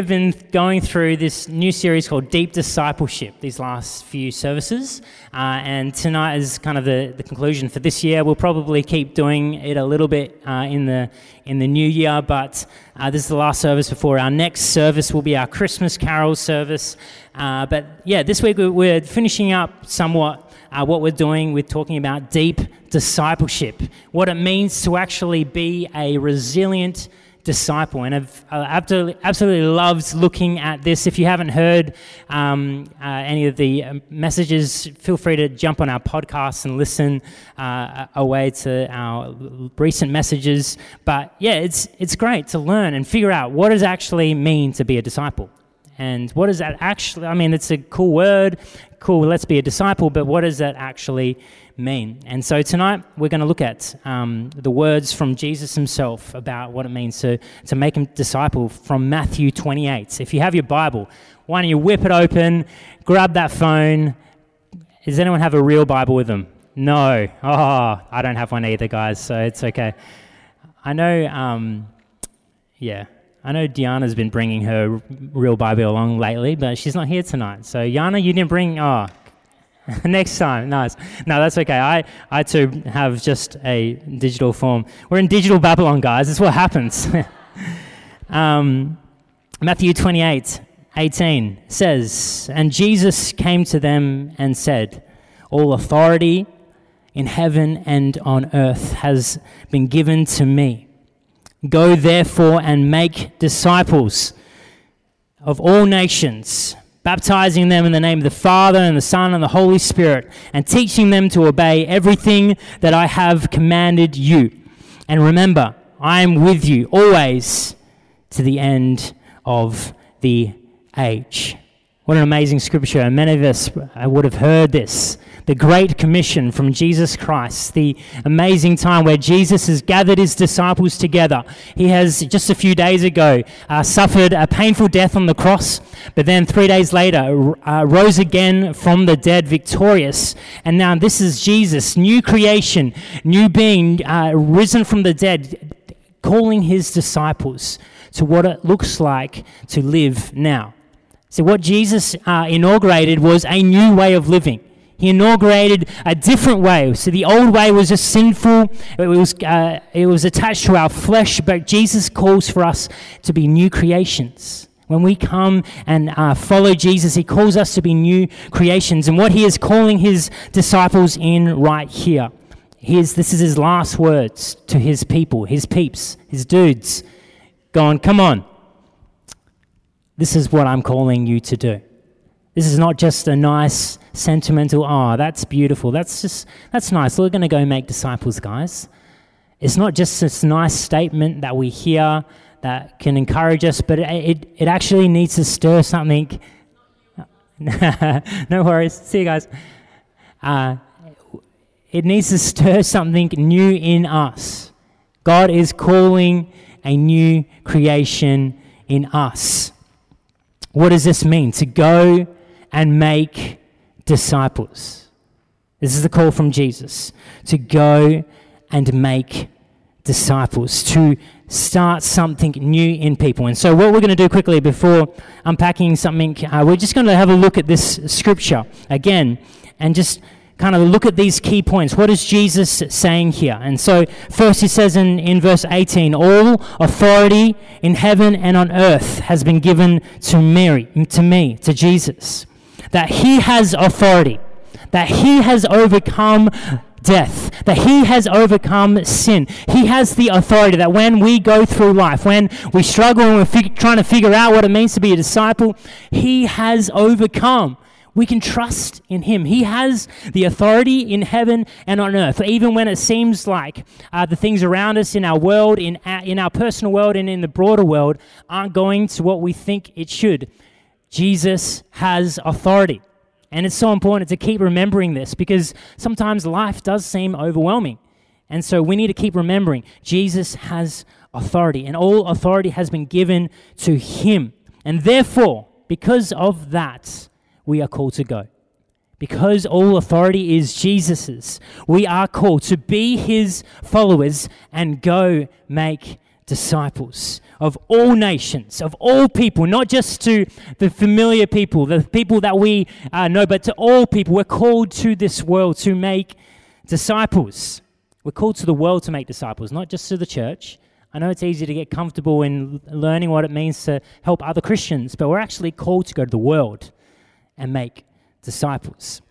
have been going through this new series called Deep Discipleship these last few services. Uh, and tonight is kind of the, the conclusion for this year. We'll probably keep doing it a little bit uh, in, the, in the new year, but uh, this is the last service before our next service will be our Christmas Carol service. Uh, but yeah, this week we're finishing up somewhat uh, what we're doing with talking about deep discipleship, what it means to actually be a resilient disciple. And I've absolutely, absolutely loved looking at this. If you haven't heard um, uh, any of the um, messages, feel free to jump on our podcast and listen uh, away to our recent messages. But yeah, it's, it's great to learn and figure out what does actually mean to be a disciple. And what does that actually, I mean, it's a cool word, cool, let's be a disciple, but what does that actually mean. And so tonight we're going to look at um, the words from Jesus himself about what it means to, to make a disciple from Matthew 28. If you have your Bible, why don't you whip it open, grab that phone. Does anyone have a real Bible with them? No. Oh, I don't have one either, guys, so it's okay. I know, um, yeah. I know Diana's been bringing her real Bible along lately, but she's not here tonight. So, Yana, you didn't bring. Oh, Next time, nice. No, that's okay. I, I too have just a digital form. We're in digital Babylon, guys. That's what happens. um, Matthew 28 18 says, And Jesus came to them and said, All authority in heaven and on earth has been given to me. Go therefore and make disciples of all nations baptizing them in the name of the Father and the Son and the Holy Spirit, and teaching them to obey everything that I have commanded you. And remember, I am with you always to the end of the age. What an amazing scripture. And Many of us uh, would have heard this the Great Commission from Jesus Christ, the amazing time where Jesus has gathered his disciples together. He has, just a few days ago, uh, suffered a painful death on the cross, but then three days later uh, rose again from the dead, victorious. And now this is Jesus, new creation, new being, uh, risen from the dead, calling his disciples to what it looks like to live now. So, what Jesus uh, inaugurated was a new way of living. He inaugurated a different way. So the old way was just sinful. It was, uh, it was attached to our flesh, but Jesus calls for us to be new creations. When we come and uh, follow Jesus, he calls us to be new creations. And what he is calling his disciples in right here. Here's, this is his last words to his people, his peeps, his dudes. Going, come on. This is what I'm calling you to do. This is not just a nice sentimental, oh, that's beautiful. That's just, that's nice. We're going to go make disciples, guys. It's not just this nice statement that we hear that can encourage us, but it, it, it actually needs to stir something. no worries. See you guys. Uh, it needs to stir something new in us. God is calling a new creation in us. What does this mean? To go and make disciples. This is the call from Jesus to go and make disciples, to start something new in people. And so, what we're going to do quickly before unpacking something, uh, we're just going to have a look at this scripture again and just kind of look at these key points. What is Jesus saying here? And so, first, he says in, in verse 18, All authority in heaven and on earth has been given to Mary, to me, to Jesus that he has authority, that he has overcome death, that he has overcome sin. He has the authority that when we go through life, when we struggle and we're fig- trying to figure out what it means to be a disciple, he has overcome. We can trust in him. He has the authority in heaven and on earth. Even when it seems like uh, the things around us in our world, in in our personal world, and in the broader world aren't going to what we think it should. Jesus has authority. And it's so important to keep remembering this because sometimes life does seem overwhelming. And so we need to keep remembering Jesus has authority, and all authority has been given to him. And therefore, because of that, we are called to go. Because all authority is Jesus's, we are called to be his followers and go make disciples of all nations, of all people, not just to the familiar people, the people that we uh, know, but to all people. We're called to this world to make disciples. We're called to the world to make disciples, not just to the church. I know it's easy to get comfortable in learning what it means to help other Christians, but we're actually called to go to the world and make disciples.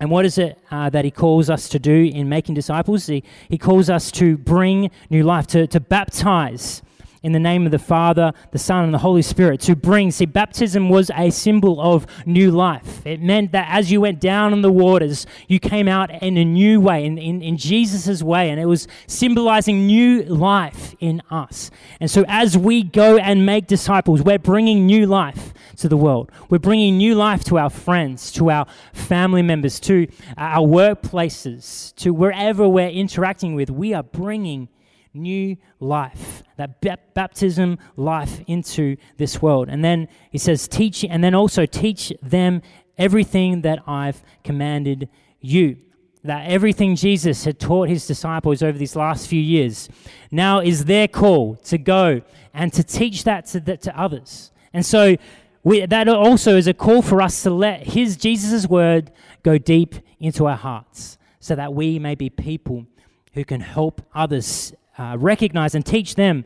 And what is it uh, that he calls us to do in making disciples? He, he calls us to bring new life, to, to baptize in the name of the Father, the Son, and the Holy Spirit to bring. See, baptism was a symbol of new life. It meant that as you went down in the waters, you came out in a new way, in, in, in Jesus' way, and it was symbolizing new life in us. And so as we go and make disciples, we're bringing new life to the world. We're bringing new life to our friends, to our family members, to our workplaces, to wherever we're interacting with. We are bringing new life, that baptism life into this world. And then he says, teach, and then also teach them everything that I've commanded you. That everything Jesus had taught his disciples over these last few years now is their call to go and to teach that to, to others. And so we, that also is a call for us to let his Jesus' word go deep into our hearts so that we may be people who can help others uh, recognize and teach them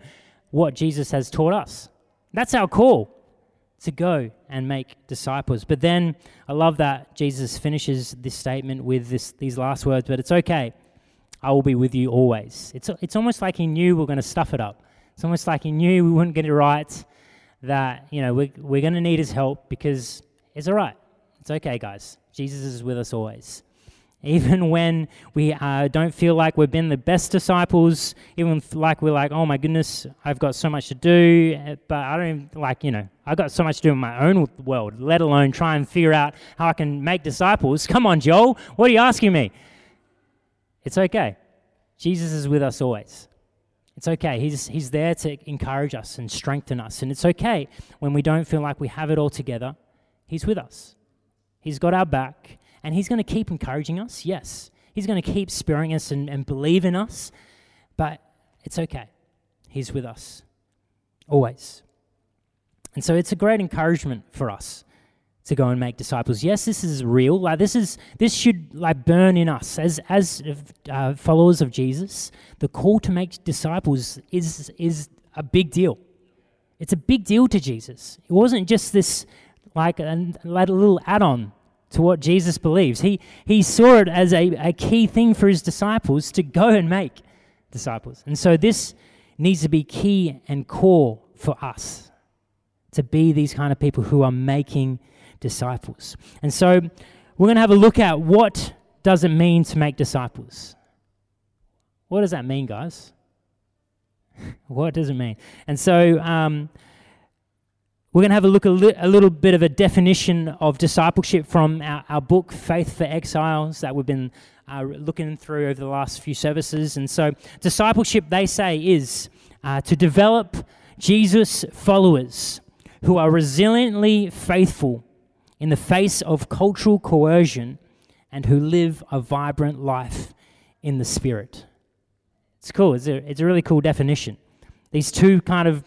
what Jesus has taught us. That's our call to go and make disciples. But then I love that Jesus finishes this statement with this, these last words, but it's okay. I will be with you always. It's, it's almost like he knew we are going to stuff it up. It's almost like he knew we wouldn't get it right, that, you know, we're, we're going to need his help because it's all right. It's okay, guys. Jesus is with us always. Even when we uh, don't feel like we've been the best disciples, even like we're like, oh my goodness, I've got so much to do, eh, but I don't even, like, you know, I've got so much to do in my own world, let alone try and figure out how I can make disciples. Come on, Joel, what are you asking me? It's okay. Jesus is with us always. It's okay. He's, he's there to encourage us and strengthen us. And it's okay when we don't feel like we have it all together. He's with us. He's got our back and He's going to keep encouraging us, yes. He's going to keep spurring us and, and believe in us, but it's okay. He's with us always. And so it's a great encouragement for us to go and make disciples. Yes, this is real. Like this is this should like burn in us as as uh, followers of Jesus. The call to make disciples is is a big deal. It's a big deal to Jesus. It wasn't just this like a, like a little add-on to what Jesus believes. He, he saw it as a, a key thing for his disciples to go and make disciples. And so this needs to be key and core for us to be these kind of people who are making disciples. And so we're going to have a look at what does it mean to make disciples? What does that mean, guys? what does it mean? And so um, we're going to have a look a, li- a, little bit of a definition of discipleship from our, our book, Faith for Exiles, that we've been uh, looking through over the last few services. And so, discipleship, they say, is uh, to develop Jesus followers who are resiliently faithful in the face of cultural coercion and who live a vibrant life in the Spirit. It's cool. It's a, it's a really cool definition. These two kind of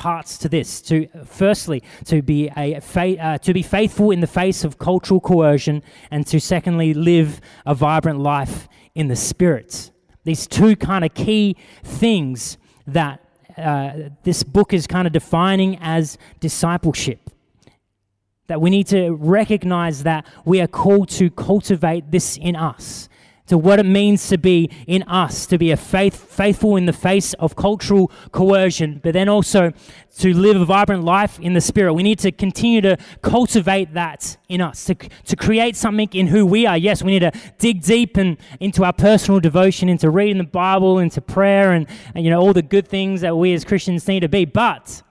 parts to this. To firstly, to be a fa- uh, to be faithful in the face of cultural coercion, and to secondly live a vibrant life in the spirit. These two kind of key things that uh, this book is kind of defining as discipleship. That we need to recognize that we are called to cultivate this in us to what it means to be in us, to be a faith, faithful in the face of cultural coercion, but then also to live a vibrant life in the Spirit. We need to continue to cultivate that in us, to, to create something in who we are. Yes, we need to dig deep and into our personal devotion, into reading the Bible, into prayer, and, and you know all the good things that we as Christians need to be. But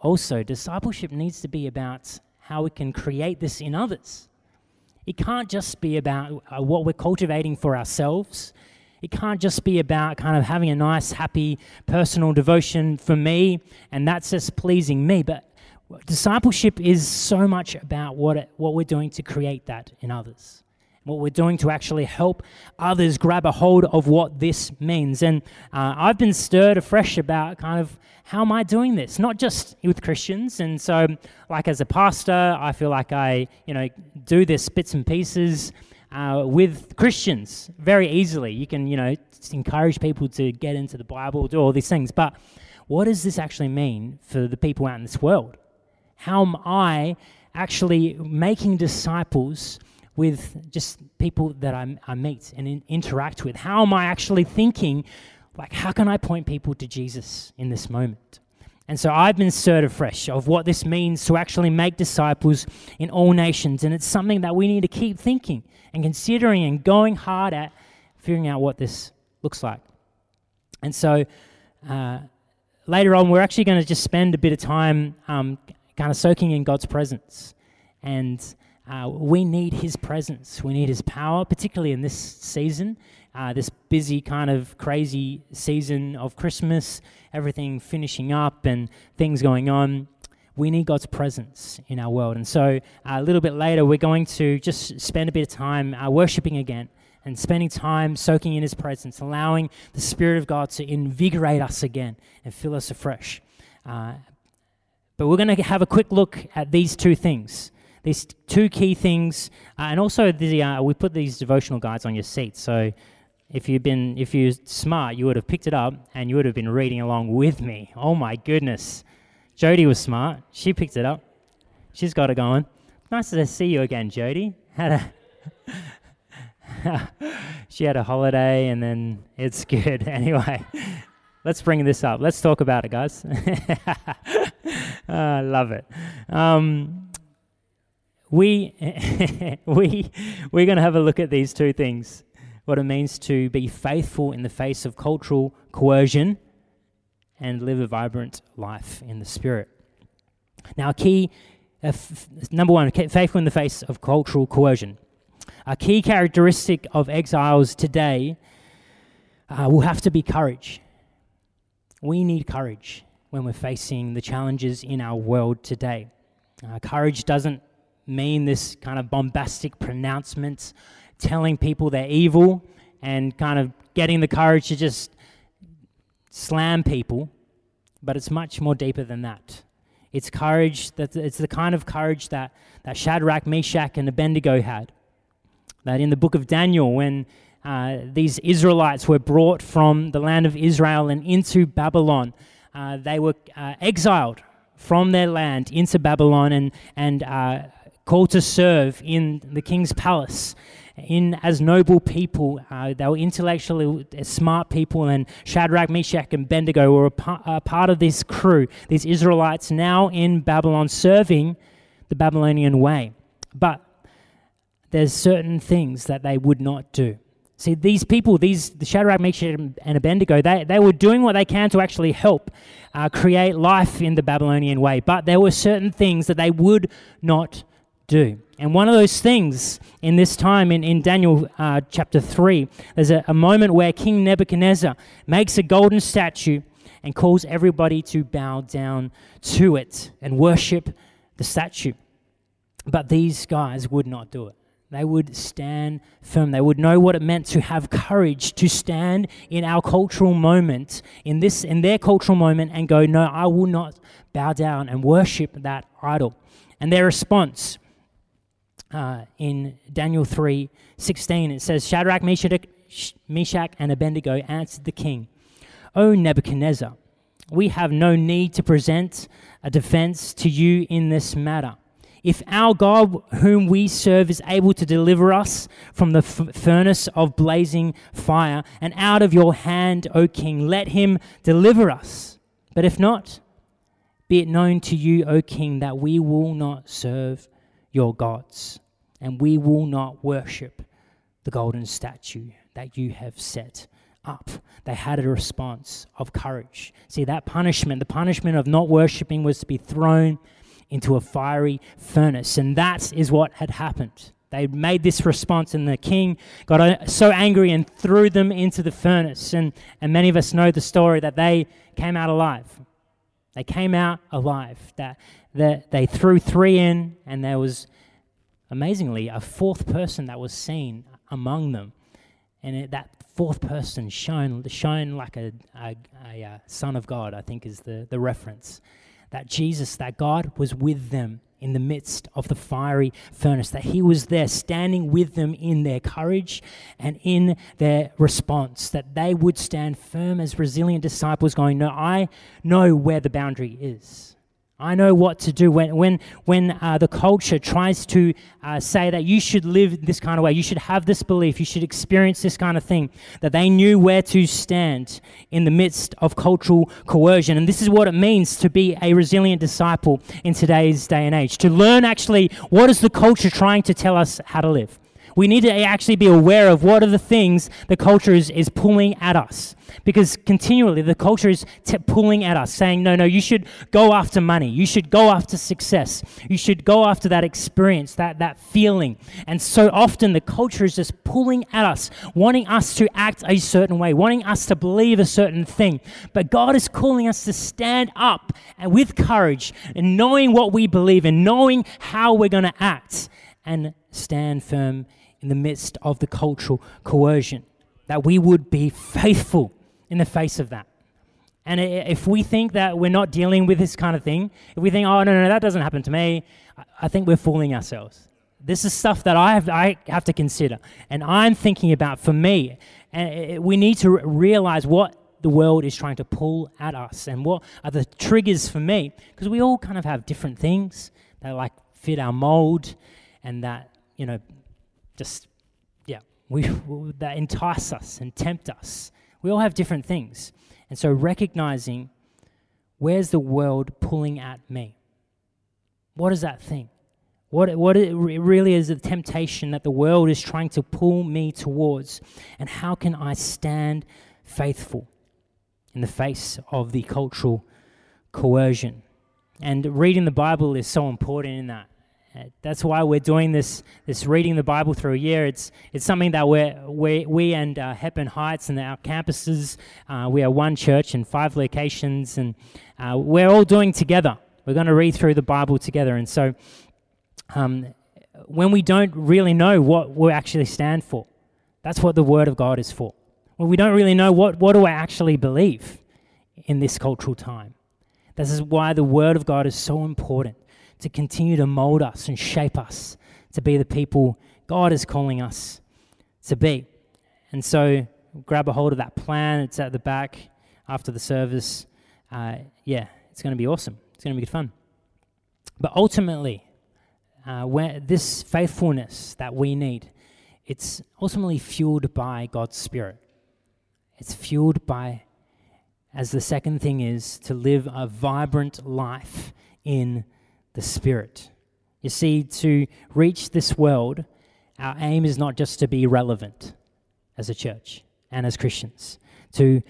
also, discipleship needs to be about how we can create this in others. It can't just be about uh, what we're cultivating for ourselves. It can't just be about kind of having a nice, happy, personal devotion for me, and that's just pleasing me. But discipleship is so much about what, it, what we're doing to create that in others. What we're doing to actually help others grab a hold of what this means. And uh, I've been stirred afresh about kind of how am I doing this? Not just with Christians. And so, like as a pastor, I feel like I, you know, do this bits and pieces uh, with Christians very easily. You can, you know, encourage people to get into the Bible, do all these things. But what does this actually mean for the people out in this world? How am I actually making disciples with just people that I, I meet and in, interact with? How am I actually thinking, like, how can I point people to Jesus in this moment? And so I've been stirred afresh of what this means to actually make disciples in all nations. And it's something that we need to keep thinking and considering and going hard at figuring out what this looks like. And so uh, later on, we're actually going to just spend a bit of time um, kind of soaking in God's presence. And uh, we need His presence. We need His power, particularly in this season, uh, this busy, kind of crazy season of Christmas, everything finishing up and things going on. We need God's presence in our world. And so uh, a little bit later, we're going to just spend a bit of time uh, worshiping again and spending time soaking in His presence, allowing the Spirit of God to invigorate us again and fill us afresh. Uh, but we're going to have a quick look at these two things these two key things, uh, and also the, uh, we put these devotional guides on your seat. So if you've been, if you're smart, you would have picked it up and you would have been reading along with me. Oh my goodness, Jody was smart. She picked it up. She's got it going. Nice to see you again, Jody. Had a she had a holiday, and then it's good. Anyway, let's bring this up. Let's talk about it, guys. I love it. Um, we, we, we're going to have a look at these two things what it means to be faithful in the face of cultural coercion and live a vibrant life in the Spirit. Now, key, uh, f- number one, faithful in the face of cultural coercion. A key characteristic of exiles today uh, will have to be courage. We need courage when we're facing the challenges in our world today. Uh, courage doesn't mean this kind of bombastic pronouncement, telling people they're evil and kind of getting the courage to just slam people, but it's much more deeper than that. It's courage that it's the kind of courage that, that Shadrach, Meshach, and Abednego had. That in the book of Daniel, when uh, these Israelites were brought from the land of Israel and into Babylon, uh, they were uh, exiled from their land into Babylon and, and uh, called to serve in the king's palace in as noble people. Uh, they were intellectually smart people, and Shadrach, Meshach, and Abednego were a, pa- a, part of this crew, these Israelites now in Babylon serving the Babylonian way. But there's certain things that they would not do. See, these people, these the Shadrach, Meshach, and Abednego, they, they were doing what they can to actually help uh, create life in the Babylonian way. But there were certain things that they would not do. And one of those things in this time in, in Daniel uh, chapter 3, there's a, a moment where King Nebuchadnezzar makes a golden statue and calls everybody to bow down to it and worship the statue. But these guys would not do it. They would stand firm. They would know what it meant to have courage to stand in our cultural moment, in this in their cultural moment, and go, No, I will not bow down and worship that idol. And their response uh, in Daniel 3 16, it says, Shadrach, Meshach, and Abednego answered the king, O Nebuchadnezzar, we have no need to present a defense to you in this matter. If our God, whom we serve, is able to deliver us from the f- furnace of blazing fire and out of your hand, O king, let him deliver us. But if not, be it known to you, O king, that we will not serve your gods, and we will not worship the golden statue that you have set up. They had a response of courage. See, that punishment, the punishment of not worshiping, was to be thrown into a fiery furnace, and that is what had happened. They made this response, and the king got uh, so angry and threw them into the furnace. And, and many of us know the story that they came out alive. They came out alive. That, that they threw three in, and there was amazingly, a fourth person that was seen among them. And it, that fourth person shone, shone like a, a, a, a uh, son of God, I think is the, the reference. That Jesus, that God was with them in the midst of the fiery furnace, that He was there standing with them in their courage and in their response, that they would stand firm as resilient disciples, going, No, I know where the boundary is. I know what to do when, when, when uh, the culture tries to uh, say that you should live this kind of way, you should have this belief, you should experience this kind of thing, that they knew where to stand in the midst of cultural coercion. And this is what it means to be a resilient disciple in today's day and age, to learn actually what is the culture trying to tell us how to live. We need to actually be aware of what are the things the culture is, is pulling at us. Because continually the culture is t- pulling at us, saying, no, no, you should go after money. You should go after success. You should go after that experience, that, that feeling. And so often the culture is just pulling at us, wanting us to act a certain way, wanting us to believe a certain thing. But God is calling us to stand up and with courage and knowing what we believe and knowing how we're going to act and stand firm in the midst of the cultural coercion, that we would be faithful in the face of that. And if we think that we're not dealing with this kind of thing, if we think, oh, no, no, that doesn't happen to me, I think we're fooling ourselves. This is stuff that I have, I have to consider. And I'm thinking about for me. And we need to realize what the world is trying to pull at us and what are the triggers for me. Because we all kind of have different things that like fit our mold and that, you know, just, yeah, we, that entice us and tempt us. We all have different things. And so recognizing where's the world pulling at me? What is that thing? What, what it really is the temptation that the world is trying to pull me towards? And how can I stand faithful in the face of the cultural coercion? And reading the Bible is so important in that. That's why we're doing this, this reading the Bible through a year. It's, it's something that we're, we, we and uh, Hepburn Heights and our campuses, uh, we are one church in five locations, and uh, we're all doing together. We're going to read through the Bible together. And so um, when we don't really know what we actually stand for, that's what the Word of God is for. When we don't really know what, what do I actually believe in this cultural time. This is why the Word of God is so important to continue to mold us and shape us to be the people God is calling us to be. And so grab a hold of that plan. It's at the back after the service. Uh, yeah, it's going to be awesome. It's going to be good fun. But ultimately, uh, where this faithfulness that we need, it's ultimately fueled by God's Spirit. It's fueled by, as the second thing is, to live a vibrant life in the Spirit. You see, to reach this world, our aim is not just to be relevant as a church and as Christians, to,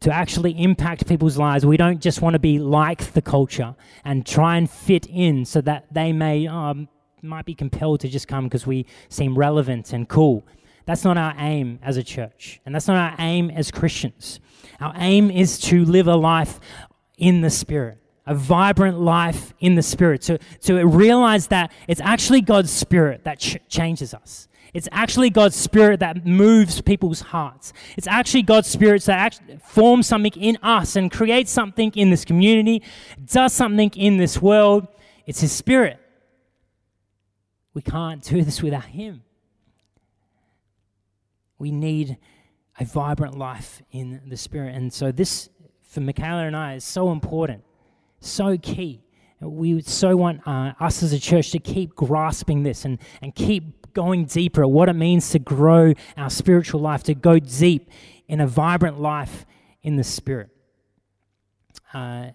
to actually impact people's lives. We don't just want to be like the culture and try and fit in so that they may, um, might be compelled to just come because we seem relevant and cool. That's not our aim as a church, and that's not our aim as Christians. Our aim is to live a life in the Spirit a vibrant life in the Spirit, to, to realize that it's actually God's Spirit that ch- changes us. It's actually God's Spirit that moves people's hearts. It's actually God's Spirit that forms something in us and creates something in this community, does something in this world. It's His Spirit. We can't do this without Him. We need a vibrant life in the Spirit. And so, this, for Michaela and I, is so important so key. We so want uh, us as a church to keep grasping this and, and keep going deeper at what it means to grow our spiritual life, to go deep in a vibrant life in the Spirit. Uh,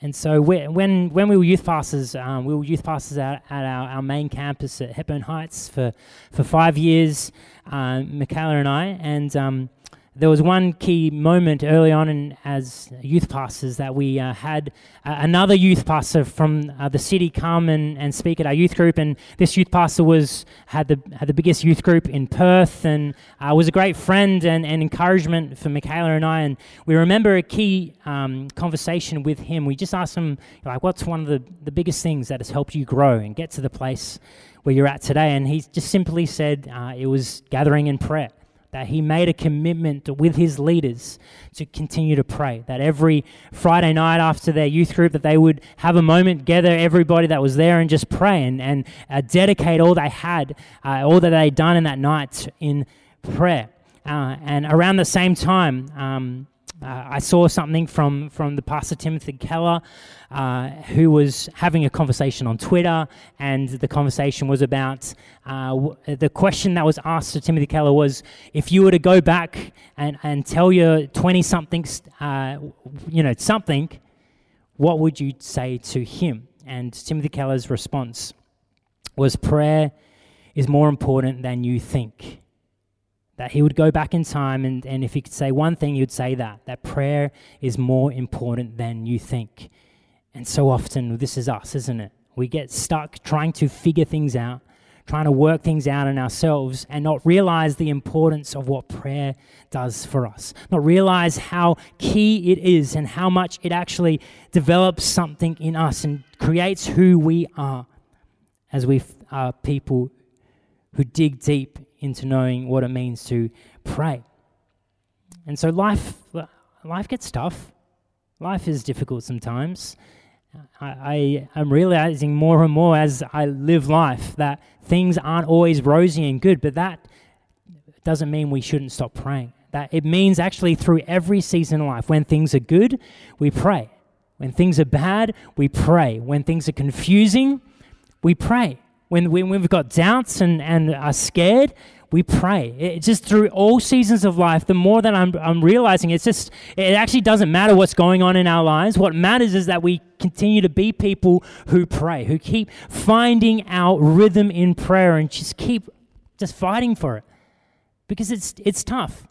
and so when, when we were youth pastors, um, we were youth pastors at, at our, our main campus at Hepburn Heights for, for five years, uh, Michaela and I. And um, there was one key moment early on in, as youth pastors that we uh, had uh, another youth pastor from uh, the city come and, and speak at our youth group. And this youth pastor was had the had the biggest youth group in Perth and uh, was a great friend and, and encouragement for Michaela and I. And we remember a key um, conversation with him. We just asked him like what's one of the, the biggest things that has helped you grow and get to the place where you're at today? And he just simply said uh, it was gathering in prayer that he made a commitment with his leaders to continue to pray. That every Friday night after their youth group, that they would have a moment, gather everybody that was there and just pray and, and uh, dedicate all they had, uh, all that they'd done in that night in prayer. Uh, and around the same time, um, uh, I saw something from, from the pastor Timothy Keller, uh, who was having a conversation on Twitter, and the conversation was about uh, w- the question that was asked to Timothy Keller was, if you were to go back and, and tell your 20 something, uh, you know, something, what would you say to him? And Timothy Keller's response was, prayer is more important than you think that he would go back in time and, and if he could say one thing, he would say that, that prayer is more important than you think. And so often, this is us, isn't it? We get stuck trying to figure things out, trying to work things out in ourselves, and not realize the importance of what prayer does for us. Not realize how key it is and how much it actually develops something in us and creates who we are as we are people who dig deep into knowing what it means to pray. And so life, life gets tough. Life is difficult sometimes. I, I am realizing more and more as I live life that things aren't always rosy and good, but that doesn't mean we shouldn't stop praying. That it means actually through every season of life, when things are good, we pray. When things are bad, we pray. When things are confusing, we pray when, when we've got doubts and, and are scared, we pray. It, just through all seasons of life, the more that I'm, I'm realizing it's just, it actually doesn't matter what's going on in our lives. What matters is that we continue to be people who pray, who keep finding our rhythm in prayer and just keep just fighting for it. Because it's, it's tough.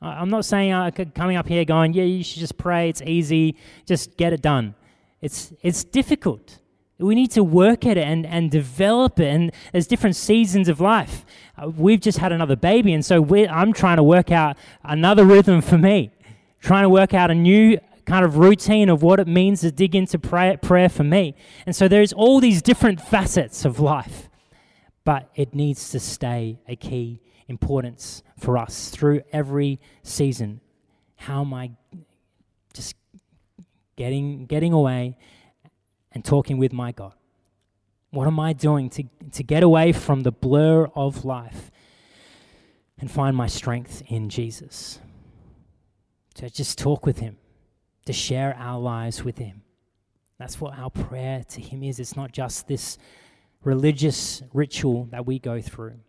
I'm not saying uh, coming up here going, yeah, you should just pray, it's easy, just get it done. It's, it's difficult. We need to work at it and, and develop it. And there's different seasons of life. Uh, we've just had another baby, and so I'm trying to work out another rhythm for me, trying to work out a new kind of routine of what it means to dig into prayer, prayer for me. And so there's all these different facets of life, but it needs to stay a key importance for us through every season. How am I just getting getting away and talking with my God? What am I doing to, to get away from the blur of life and find my strength in Jesus? To just talk with Him, to share our lives with Him. That's what our prayer to Him is. It's not just this religious ritual that we go through,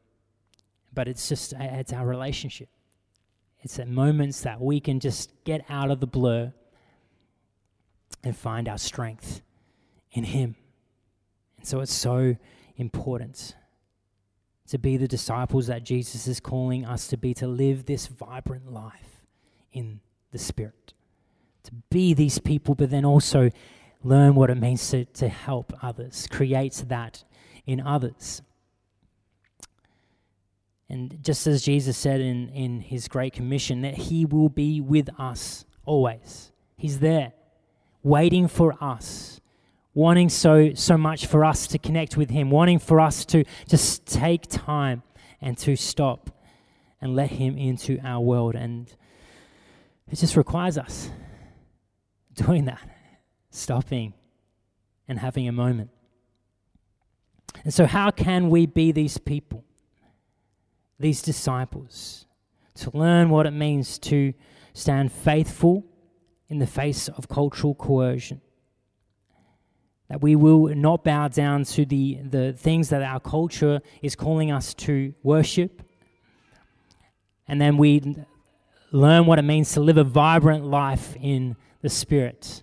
but it's just it's our relationship. It's at moments that we can just get out of the blur and find our strength in Him. And so it's so important to be the disciples that Jesus is calling us to be, to live this vibrant life in the Spirit. To be these people, but then also learn what it means to, to help others, create that in others. And just as Jesus said in, in his Great Commission, that he will be with us always. He's there, waiting for us wanting so so much for us to connect with him wanting for us to just take time and to stop and let him into our world. And it just requires us doing that stopping and having a moment. And so how can we be these people these disciples to learn what it means to stand faithful in the face of cultural coercion that we will not bow down to the, the things that our culture is calling us to worship. And then we learn what it means to live a vibrant life in the Spirit.